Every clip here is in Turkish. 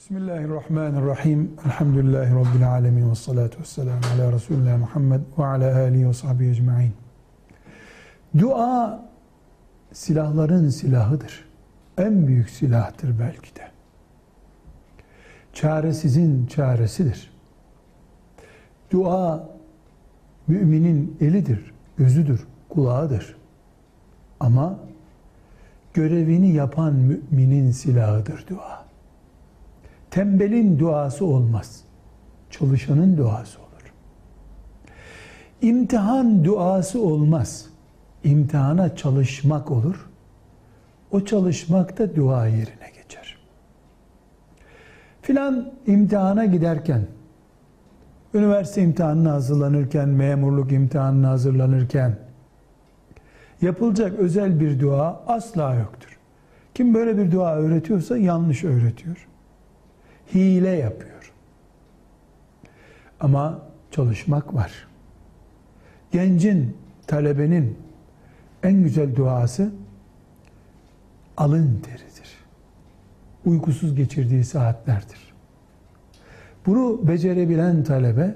Bismillahirrahmanirrahim. Elhamdülillahi Rabbil alemin ve salatu ve selamu ala Resulullah Muhammed ve ala alihi ve sahbihi ecma'in. Dua silahların silahıdır. En büyük silahtır belki de. Çaresizin çaresidir. Dua müminin elidir, gözüdür, kulağıdır. Ama görevini yapan müminin silahıdır dua. Tembelin duası olmaz. Çalışanın duası olur. İmtihan duası olmaz. İmtihana çalışmak olur. O çalışmak da dua yerine geçer. Filan imtihana giderken, üniversite imtihanına hazırlanırken, memurluk imtihanına hazırlanırken, yapılacak özel bir dua asla yoktur. Kim böyle bir dua öğretiyorsa yanlış öğretiyor hile yapıyor. Ama çalışmak var. Gencin, talebenin en güzel duası alın teridir. Uykusuz geçirdiği saatlerdir. Bunu becerebilen talebe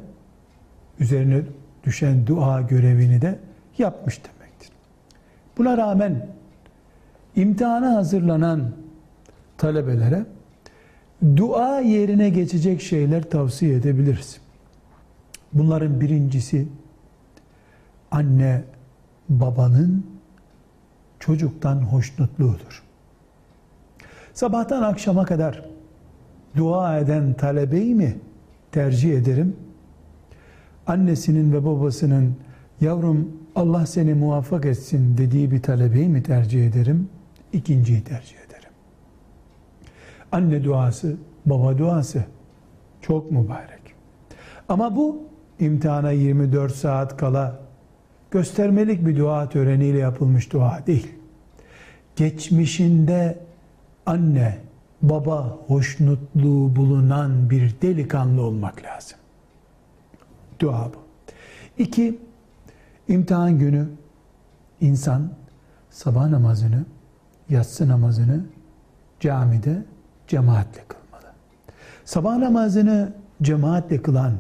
üzerine düşen dua görevini de yapmış demektir. Buna rağmen imtihana hazırlanan talebelere dua yerine geçecek şeyler tavsiye edebiliriz. Bunların birincisi anne babanın çocuktan hoşnutluğudur. Sabahtan akşama kadar dua eden talebeyi mi tercih ederim? Annesinin ve babasının yavrum Allah seni muvaffak etsin dediği bir talebeyi mi tercih ederim? İkinciyi tercih ederim. Anne duası, baba duası çok mübarek. Ama bu imtihana 24 saat kala göstermelik bir dua töreniyle yapılmış dua değil. Geçmişinde anne, baba hoşnutluğu bulunan bir delikanlı olmak lazım. Dua bu. İki, imtihan günü insan sabah namazını, yatsı namazını camide cemaatle kılmalı. Sabah namazını cemaatle kılan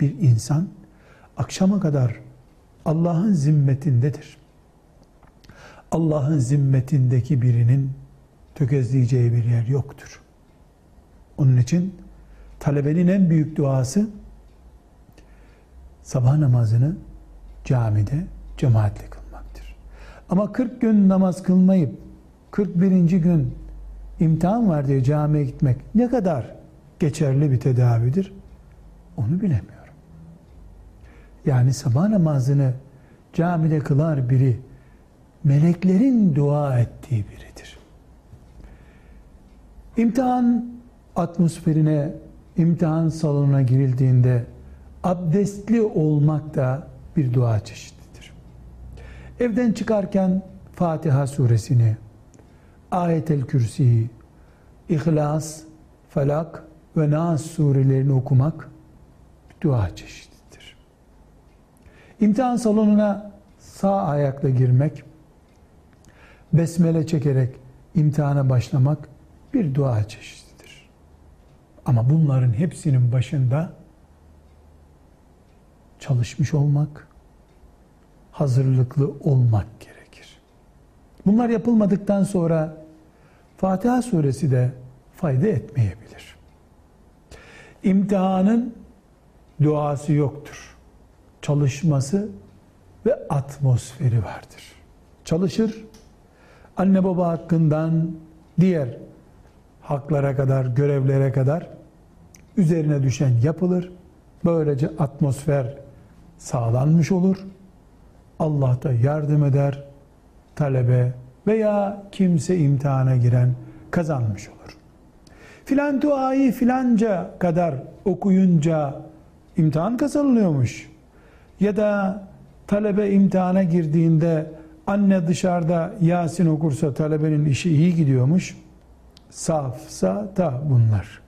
bir insan akşama kadar Allah'ın zimmetindedir. Allah'ın zimmetindeki birinin tökezleyeceği bir yer yoktur. Onun için talebenin en büyük duası sabah namazını camide cemaatle kılmaktır. Ama 40 gün namaz kılmayıp 41. gün imtihan var diye camiye gitmek ne kadar geçerli bir tedavidir? Onu bilemiyorum. Yani sabah namazını camide kılar biri meleklerin dua ettiği biridir. İmtihan atmosferine, imtihan salonuna girildiğinde abdestli olmak da bir dua çeşididir. Evden çıkarken Fatiha suresini, Ayetel Kürsi, İhlas, Felak ve Nas surelerini okumak dua çeşididir. İmtihan salonuna sağ ayakla girmek, besmele çekerek imtihana başlamak bir dua çeşididir. Ama bunların hepsinin başında çalışmış olmak, hazırlıklı olmak gerekir. Bunlar yapılmadıktan sonra Fatiha suresi de fayda etmeyebilir. İmtihanın duası yoktur. Çalışması ve atmosferi vardır. Çalışır, anne baba hakkından diğer haklara kadar, görevlere kadar üzerine düşen yapılır. Böylece atmosfer sağlanmış olur. Allah da yardım eder. Talebe veya kimse imtihana giren kazanmış olur. Filan duayı filanca kadar okuyunca imtihan kazanılıyormuş. Ya da talebe imtihana girdiğinde anne dışarıda Yasin okursa talebenin işi iyi gidiyormuş. Safsa da bunlar.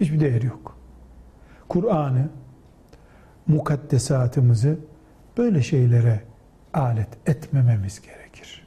Hiçbir değeri yok. Kur'an'ı, mukaddesatımızı böyle şeylere alet etmememiz gerekir.